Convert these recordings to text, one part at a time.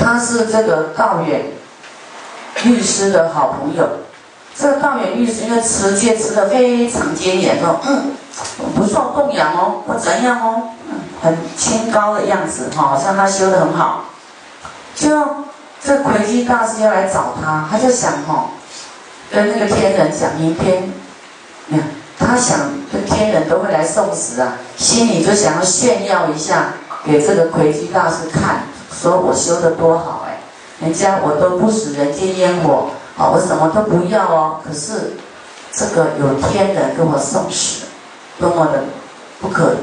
他是这个道远律师的好朋友。这个道远律师因为持戒持的非常坚严哦，嗯，不受供养哦，不怎样哦，很清高的样子哈，好像他修的很好。就这魁基大师要来找他，他就想哈，跟那个天人讲，明天，你看他想跟天人都会来送死啊，心里就想要炫耀一下给这个魁基大师看，说我修的多好哎，人家我都不食人间烟火。啊，我什么都不要哦，可是这个有天人给我送死，多么的不可，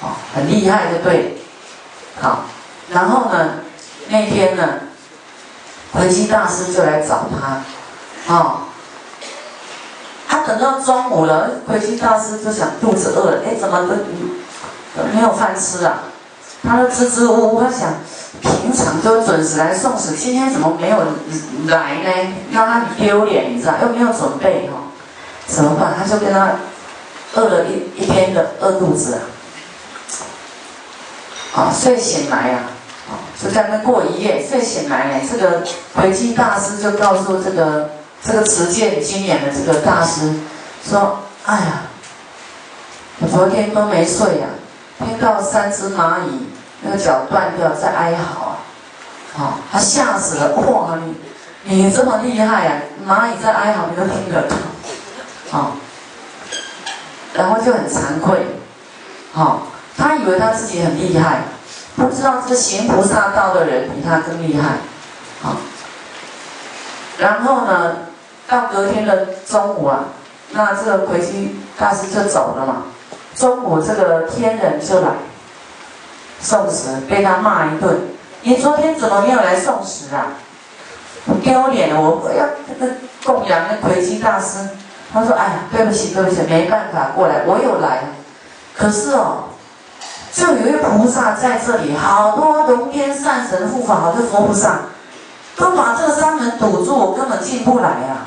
啊，很厉害，的对？好，然后呢，那天呢，魁基大师就来找他，啊，他等到中午了，魁基大师就想肚子饿了，哎，怎么都没有饭吃啊？他都支支吾吾，他想。平常都准时来送死，今天怎么没有来呢？让他丢脸，你知道？又没有准备哈，怎么办？他就跟他饿了一一天的饿肚子啊！啊，睡醒来呀，就在那过一夜。睡醒来呢，这个回基大师就告诉这个这个持戒经典的这个大师说：“哎呀，我昨天都没睡呀，听到三只蚂蚁。”那个脚断掉在哀嚎啊，好，他吓死了。哇，你你这么厉害呀！蚂蚁在哀嚎，你都听得到，好，然后就很惭愧，好，他以为他自己很厉害，不知道这行菩萨道的人比他更厉害，好，然后呢，到隔天的中午啊，那这个魁星大师就走了嘛，中午这个天人就来。送死，被他骂一顿。你昨天怎么没有来送死啊？丢脸！我要这个供养那魁星大师。他说：“哎呀，对不起，对不起，没办法过来。我有来，可是哦，就有一菩萨在这里，好多龙天善神护法，好多佛菩萨都把这个山门堵住，我根本进不来啊。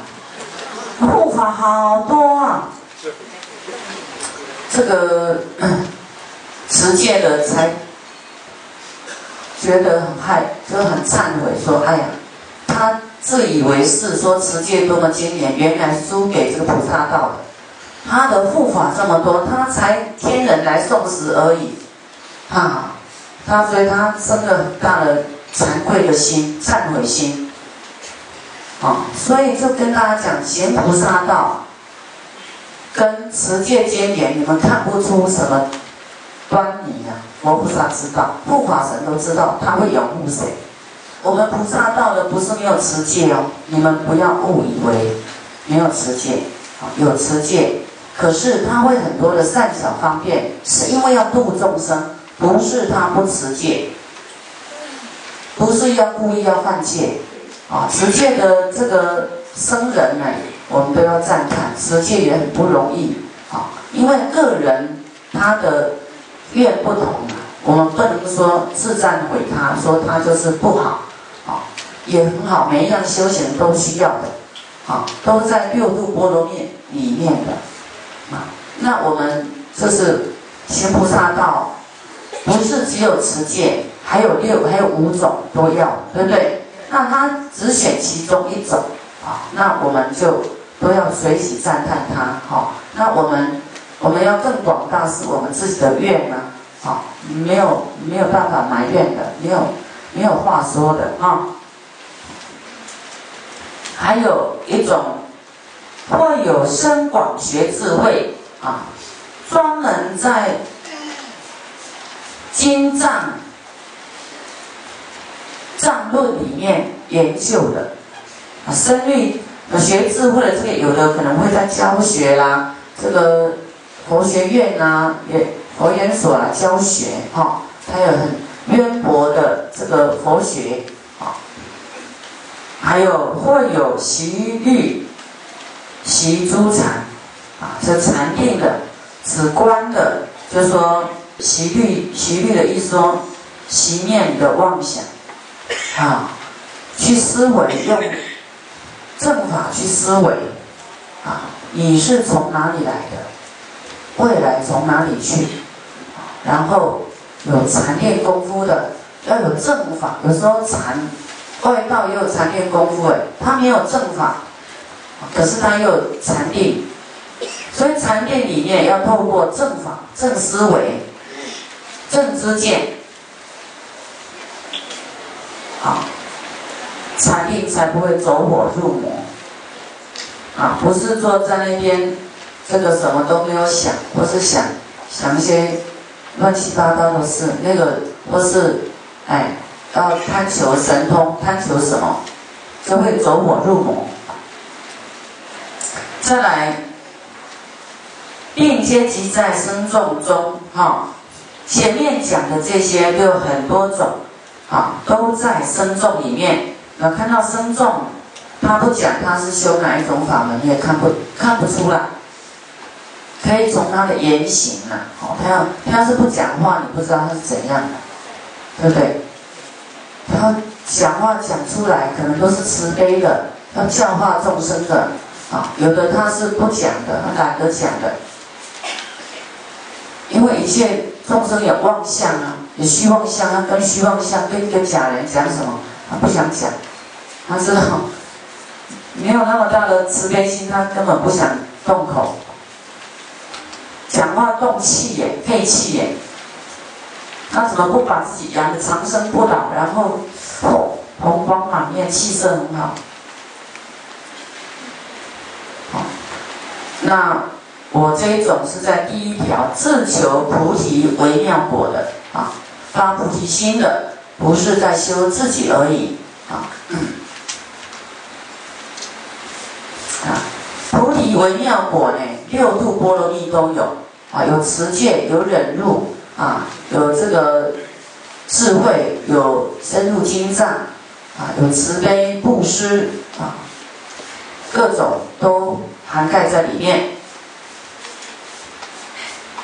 护法好多啊，这个持戒的才。”觉得很害，就很忏悔，说：“哎呀，他自以为是，说持戒多么经典，原来输给这个菩萨道的。他的护法这么多，他才天人来送死而已。啊，他所以他生了很大的惭愧的心、忏悔心。啊，所以就跟大家讲，行菩萨道跟持戒经典，你们看不出什么端倪啊。”佛菩萨知道，护法神都知道，他会拥护谁？我们菩萨道的不是没有持戒哦，你们不要误以为没有持戒，啊，有持戒，可是他会很多的善巧方便，是因为要度众生，不是他不持戒，不是要故意要犯戒，啊，持戒的这个僧人呢，我们都要赞叹，持戒也很不容易，啊，因为个人他的。愿不同我们不能说自赞毁他，说他就是不好，啊，也很好，每一样修行都需要的，啊，都在六度波罗蜜里面的，啊，那我们这是行菩萨道，不是只有持戒，还有六，还有五种都要，对不对？那他只选其中一种，啊，那我们就都要随喜赞叹他，好，那我们。我们要更广大，是我们自己的愿呢，啊，没有没有办法埋怨的，没有没有话说的啊。还有一种，或有深广学智慧啊，专门在经藏藏论里面研究的啊，深律学智慧的这个，有的可能会在教学啦，这个。佛学院呐，也佛研所啊，教学哈，他有很渊博的这个佛学啊，还有或有习律、习诸禅啊，是禅定的、止观的，就说习律、习律的意思说，习念的妄想啊，去思维用正法去思维啊，你是从哪里来的？未来从哪里去？然后有禅定功夫的，要有正法。有时候禅外道也有禅定功夫哎，他没有正法，可是他又有禅定，所以禅定里面要透过正法、正思维、正知见，好，禅定才不会走火入魔。啊，不是坐在那边，这个什么都没有想，或是想想一些乱七八糟的事，那个或是哎，要贪求神通，贪求什么，就会走火入魔。再来，并阶级在生重中，哈，前面讲的这些都有很多种，啊，都在生重里面。那看到生重。他不讲他是修哪一种法门，你也看不看不出来。可以从他的言行啊，哦，他要他要是不讲话，你不知道他是怎样的，对不对？他讲话讲出来，可能都是慈悲的，要教化众生的啊。有的他是不讲的，他懒得讲的，因为一切众生有妄相啊，有虚妄相啊，跟虚妄相跟一个假人讲什么，他不想讲，他知道。没有那么大的慈悲心，他根本不想动口，讲话动气耶，配气耶。他怎么不把自己养的长生不老，然后红光满面，气色很好？好，那我这一种是在第一条，自求菩提为妙果的啊，发菩提心的，不是在修自己而已啊啊。菩提为妙果呢，六度波罗蜜都有啊，有持戒，有忍辱啊，有这个智慧，有深入经藏啊，有慈悲布施啊，各种都涵盖在里面。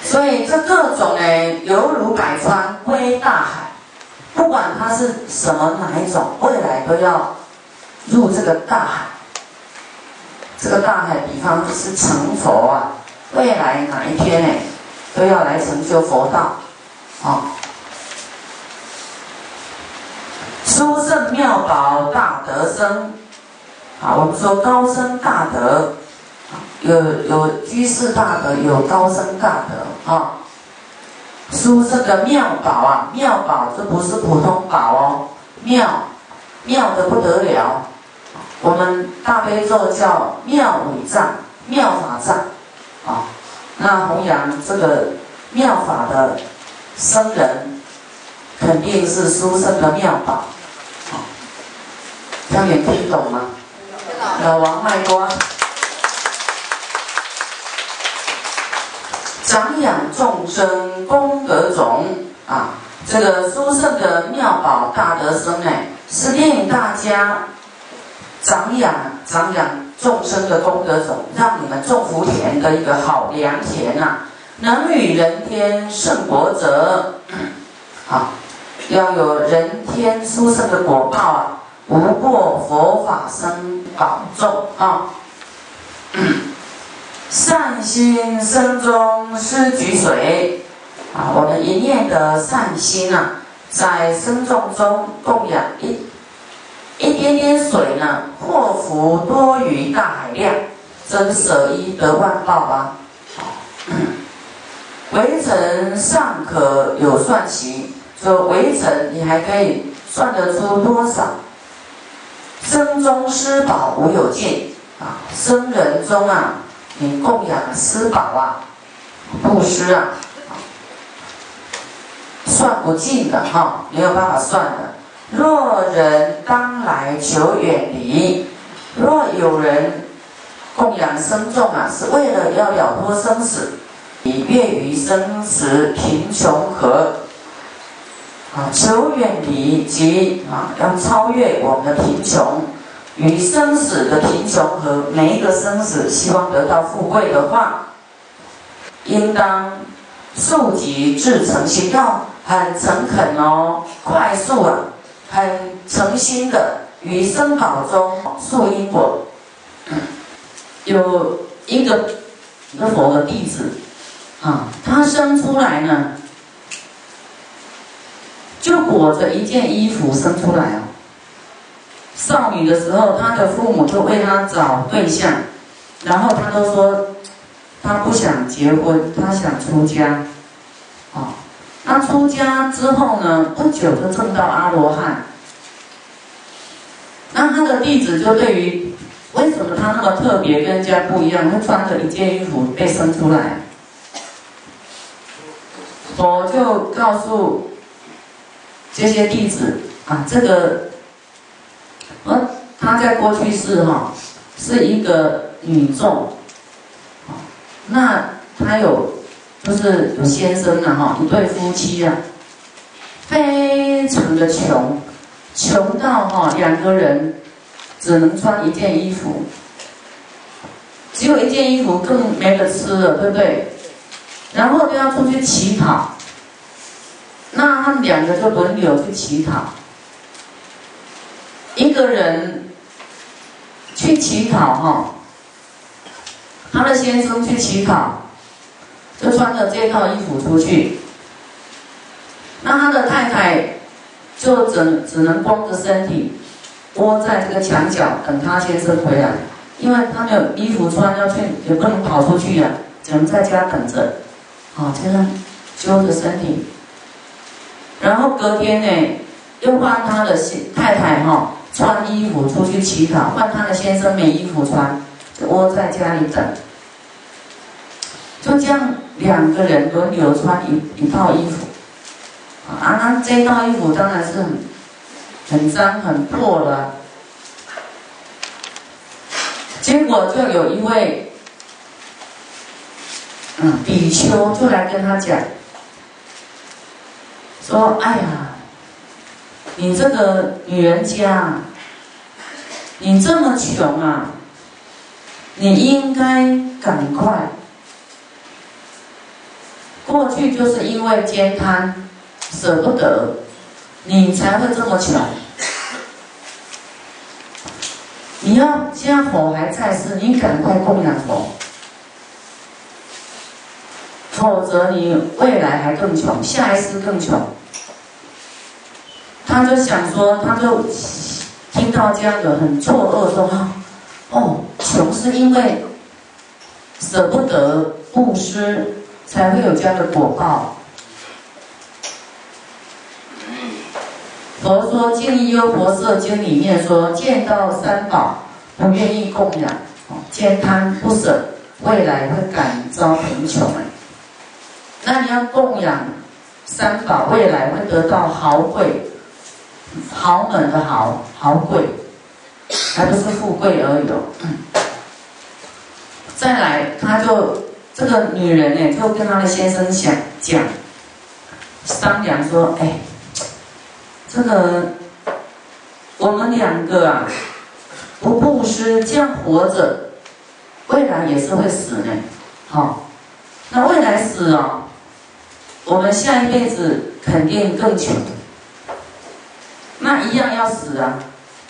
所以这各种呢，犹如百川归大海，不管它是什么哪一种，未来都要入这个大海。这个大海，比方是成佛啊，未来哪一天呢，都要来成就佛道，啊，殊胜妙宝大德生，啊，我们说高僧大德，有有居士大德，有高僧大德啊，殊胜的妙宝啊，妙宝这不是普通宝哦，妙，妙的不得了。我们大悲咒叫妙理藏、妙法藏，啊，那弘扬这个妙法的僧人，肯定是书生的妙宝，啊，这样你听懂吗？老王卖瓜，长养众生功德种，啊，这个书圣的妙宝大德生呢，是令大家。长养长养众生的功德种，让你们种福田的一个好良田呐，能与人天胜国者，好，要有人天殊胜的果报啊，无过佛法生宝众啊，善心生中施举水啊，我们一念的善心啊，在生众中供养一。一点点水呢，祸福多于大海量，真舍一得万报啊！围城尚可有算其，说围城你还可以算得出多少？生中施宝无有尽啊！生人中啊，你供养施宝啊，布施啊，算不尽的哈，没有办法算的。若人当求远离，若有人供养生众啊，是为了要了脱生死，以越于生死贫穷和啊，求远离及啊，要超越我们的贫穷与生死的贫穷和每一个生死，希望得到富贵的话，应当速疾至诚心，要很诚恳哦，快速啊。很诚心的于生宝中树因果，有一个一个佛的弟子，啊，他生出来呢，就裹着一件衣服生出来哦。少女的时候，她的父母就为她找对象，然后她都说，她不想结婚，她想出家。哦，那出家之后呢，不久就证到阿罗汉。那他的弟子就对于为什么他那么特别，跟人家不一样，他穿着一件衣服被生出来？佛就告诉这些弟子啊，这个，呃，他在过去世哈，是一个女众，那他有就是有先生了哈，一对夫妻啊，非常的穷，穷到哈两个人只能穿一件衣服，只有一件衣服更没得吃了，对不对？然后就要出去乞讨，那他们两个就轮流去乞讨。一个人去乞讨哈，他的先生去乞讨，就穿着这套衣服出去。那他的太太就只只能光着身体窝在这个墙角等他先生回来，因为他没有衣服穿，要去也不能跑出去呀，只能在家等着。好，这样揪着身体，然后隔天呢，又换他的太太哈穿衣服出去乞讨，换他的先生没衣服穿，就窝在家里等。就这样两个人轮流穿一一套衣服，啊，这套衣服当然是很很脏很破了。结果就有一位。嗯，比丘就来跟他讲，说：“哎呀，你这个女人家，你这么穷啊，你应该赶快。过去就是因为兼贪，舍不得，你才会这么穷。你要家火还在世，你赶快供养佛。”否则你未来还更穷，下一世更穷。他就想说，他就听到这样的很错愕，说：“哦，穷是因为舍不得布施，才会有这样的果报。”佛说《净意优婆塞经》里面说：“见到三宝不愿意供养，见贪不舍，未来会感遭贫穷。”那你要供养三宝，未来会得到豪贵、豪门的豪豪贵，还不是富贵而已。再来，他就这个女人呢，就跟她的先生想讲商量说：“哎，这个我们两个啊，不布施，这样活着，未来也是会死的。好，那未来死啊。”我们下一辈子肯定更穷，那一样要死啊！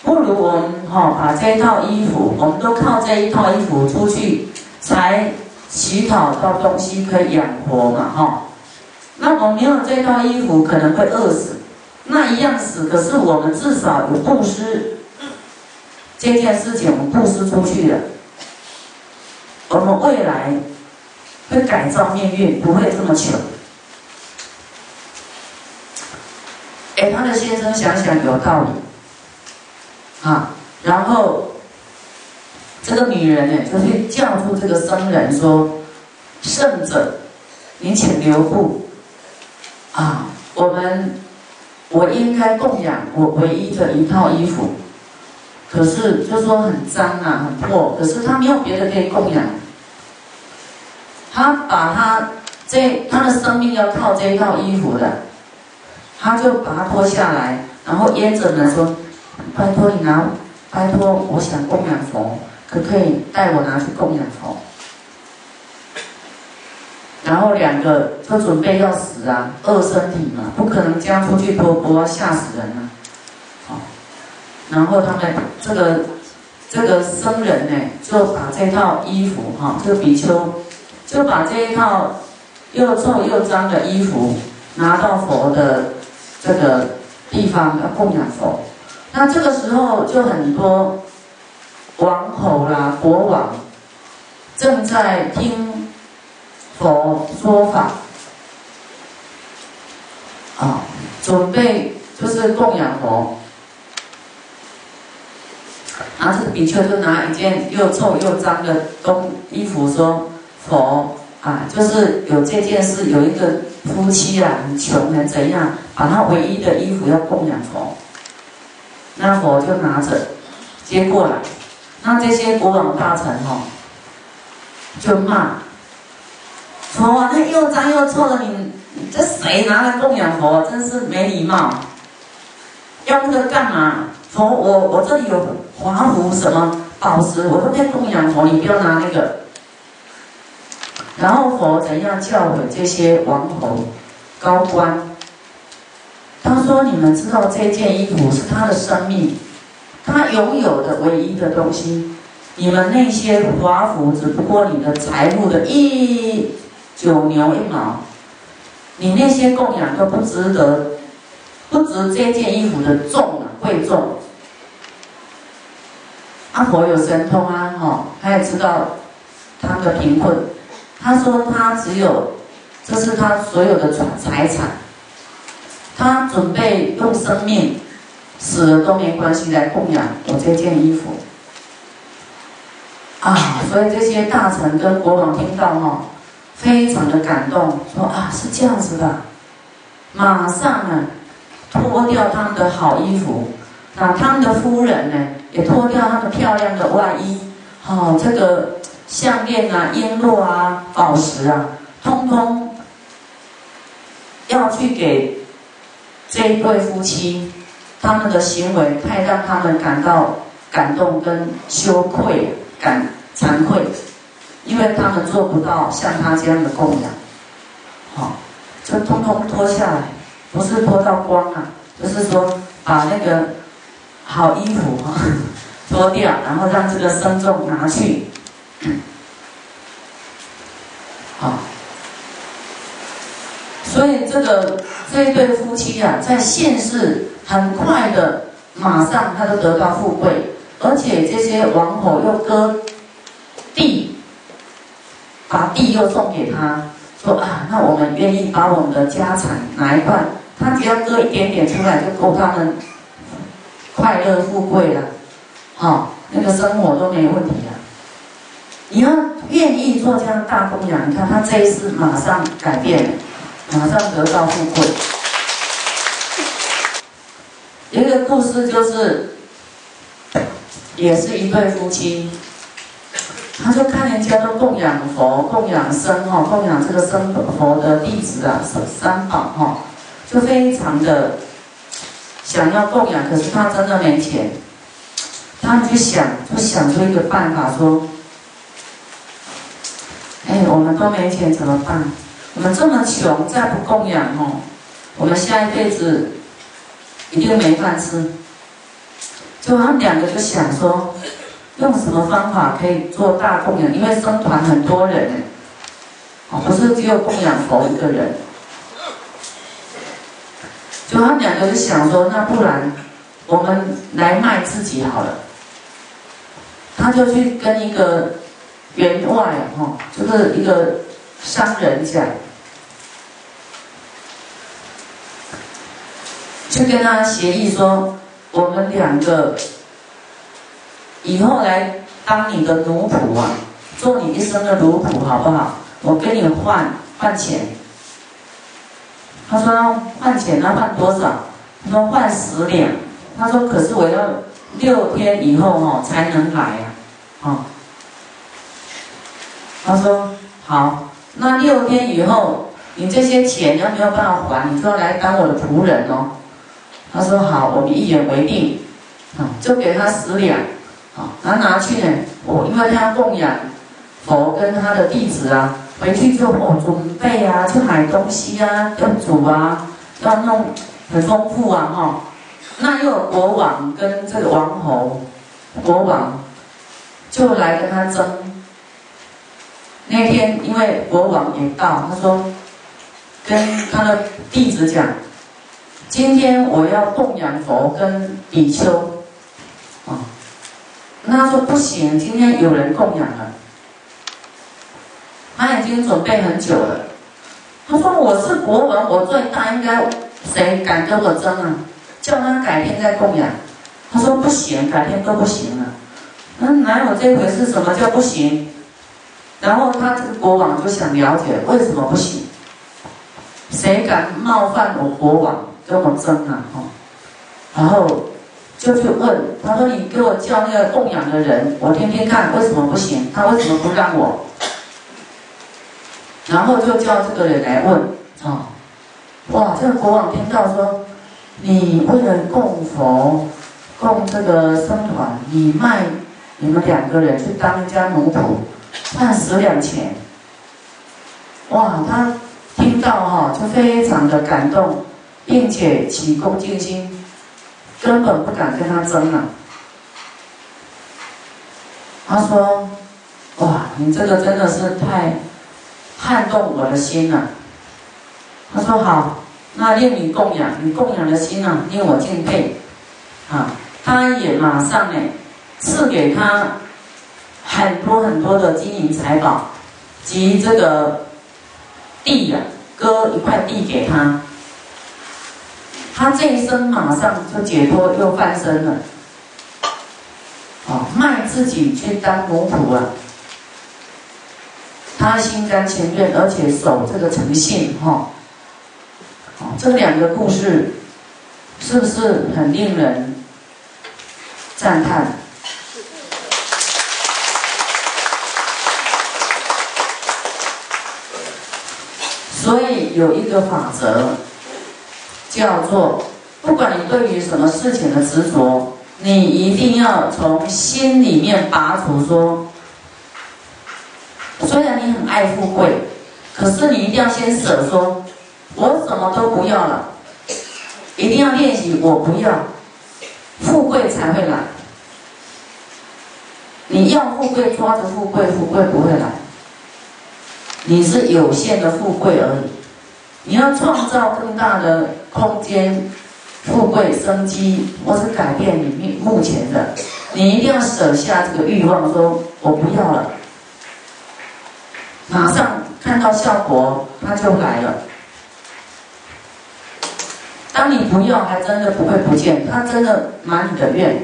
不如我们哈把这套衣服，我们都靠这一套衣服出去，才乞讨到东西可以养活嘛哈。那我没有这套衣服，可能会饿死，那一样死。可是我们至少有布施这件事情，我们布施出去了，我们未来会改造命运，不会这么穷。哎，他的先生想想有道理，啊，然后这个女人呢，就去叫住这个僧人说：“圣者，您请留步，啊，我们我应该供养我唯一的一套衣服，可是就说很脏啊，很破，可是他没有别的可以供养，他把他这他的生命要靠这一套衣服的。”他就把它脱下来，然后咽着呢说：“拜托你拿，拜托，我想供养佛，可不可以带我拿去供养佛？”然后两个都准备要死啊，饿身体嘛，不可能将出去脱脱，吓死人了。好，然后他们这个这个僧人呢，就把这套衣服哈，这个比丘就把这一套又臭又脏的衣服拿到佛的。这个地方要供养佛。那这个时候就很多王侯啦、国王正在听佛说法，啊，准备就是供养佛。然后这个比丘就拿一件又臭又脏的东衣服说：“佛啊，就是有这件事，有一个夫妻啊，很穷很怎样，把他唯一的衣服要供养佛。”那佛就拿着接过来，那这些国王大臣哦，就骂佛啊，那又脏又臭的，你这谁拿来供养佛？真是没礼貌！要那个干嘛？佛，我我这里有华服什么宝石，我都在供养佛，你不要拿那个。然后佛怎样教诲这些王侯高官？他说：“你们知道这件衣服是他的生命，他拥有的唯一的东西。你们那些华服只不过你的财富的一九牛一毛，你那些供养都不值得，不值这件衣服的重啊，贵重。”阿婆有神通啊，哈，他也知道他的贫困。他说他只有，这是他所有的财财产。他准备用生命死了都没关系来供养我这件衣服啊！所以这些大臣跟国王听到哈，非常的感动，说啊是这样子的，马上啊脱掉他们的好衣服，那他们的夫人呢也脱掉他们漂亮的外衣，好这个项链啊、璎珞啊、宝石啊，通通要去给。这一对夫妻，他们的行为太让他们感到感动跟羞愧、感惭愧，因为他们做不到像他这样的供养，好，就通通脱下来，不是脱到光啊，就是说把那个好衣服哈 脱掉，然后让这个僧众拿去，好。所以这个这一对夫妻啊，在现世很快的，马上他就得到富贵，而且这些王侯又割，把地又送给他，说啊，那我们愿意把我们的家产拿一块，他只要割一点点出来，就够他们快乐富贵了，好，那个生活都没有问题了。你要愿意做这样大供养，你看他这一次马上改变。马上得到富贵。一个故事就是，也是一对夫妻，他就看人家都供养佛、供养僧哈、供养这个僧佛的弟子啊，三三宝哈，就非常的想要供养，可是他真的没钱，他就想就想出一个办法说，哎，我们都没钱怎么办？我们这么穷，再不供养哦，我们下一辈子一定没饭吃。就他们两个就想说，用什么方法可以做大供养？因为僧团很多人哎，哦，不是只有供养佛一个人。就他们两个就想说，那不然我们来卖自己好了。他就去跟一个员外哈，就是一个。商人讲，就跟他协议说，我们两个以后来当你的奴仆啊，做你一生的奴仆，好不好？我跟你换换钱。他说换钱，那换多少？他说换十两。他说可是我要六天以后哦才能来呀，啊。他说好。那六天以后，你这些钱要没有办法还，你就要来当我的仆人哦。他说好，我们一言为定，啊，就给他十两，好，他拿去呢。我因为他要供养佛跟他的弟子啊，回去就哦准备啊，去买东西啊，要煮啊，要弄很丰富啊，哈。那又有国王跟这个王侯，国王就来跟他争。那天，因为国王也到，他说，跟他的弟子讲，今天我要供养佛跟比丘，啊，那说不行，今天有人供养了，他已经准备很久了。他说我是国王，我最大，应该谁敢跟我争啊？叫他改天再供养。他说不行，改天都不行了。那哪有这回事？什么叫不行？然后他这个国王就想了解为什么不行？谁敢冒犯我国王？跟我争啊！哈，然后就去问他说：“你给我叫那个供养的人，我天天看为什么不行？他为什么不让我？”然后就叫这个人来问啊！哇，这个国王听到说：“你为了供佛、供这个僧团，你卖你们两个人去当一家奴仆，赚十两钱。”哇，他听到哈就非常的感动。并且起恭敬心，根本不敢跟他争了。他说：“哇，你这个真的是太撼动我的心了。”他说：“好，那令你供养，你供养的心啊，令我敬佩。”啊，他也马上呢，赐给他很多很多的金银财宝及这个地呀，割一块地给他。他这一生马上就解脱，又翻身了。哦，卖自己去当奴仆啊！他心甘情愿，而且守这个诚信，哈。哦，这两个故事是不是很令人赞叹？所以有一个法则。叫做，不管你对于什么事情的执着，你一定要从心里面拔除。说，虽然你很爱富贵，可是你一定要先舍。说，我什么都不要了，一定要练习我不要，富贵才会来。你要富贵，抓着富贵，富贵不会来。你是有限的富贵而已。你要创造更大的空间，富贵生机，或是改变你目目前的，你一定要舍下这个欲望，说我不要了，马上看到效果，他就来了。当你不要，还真的不会不见，他真的满你的愿。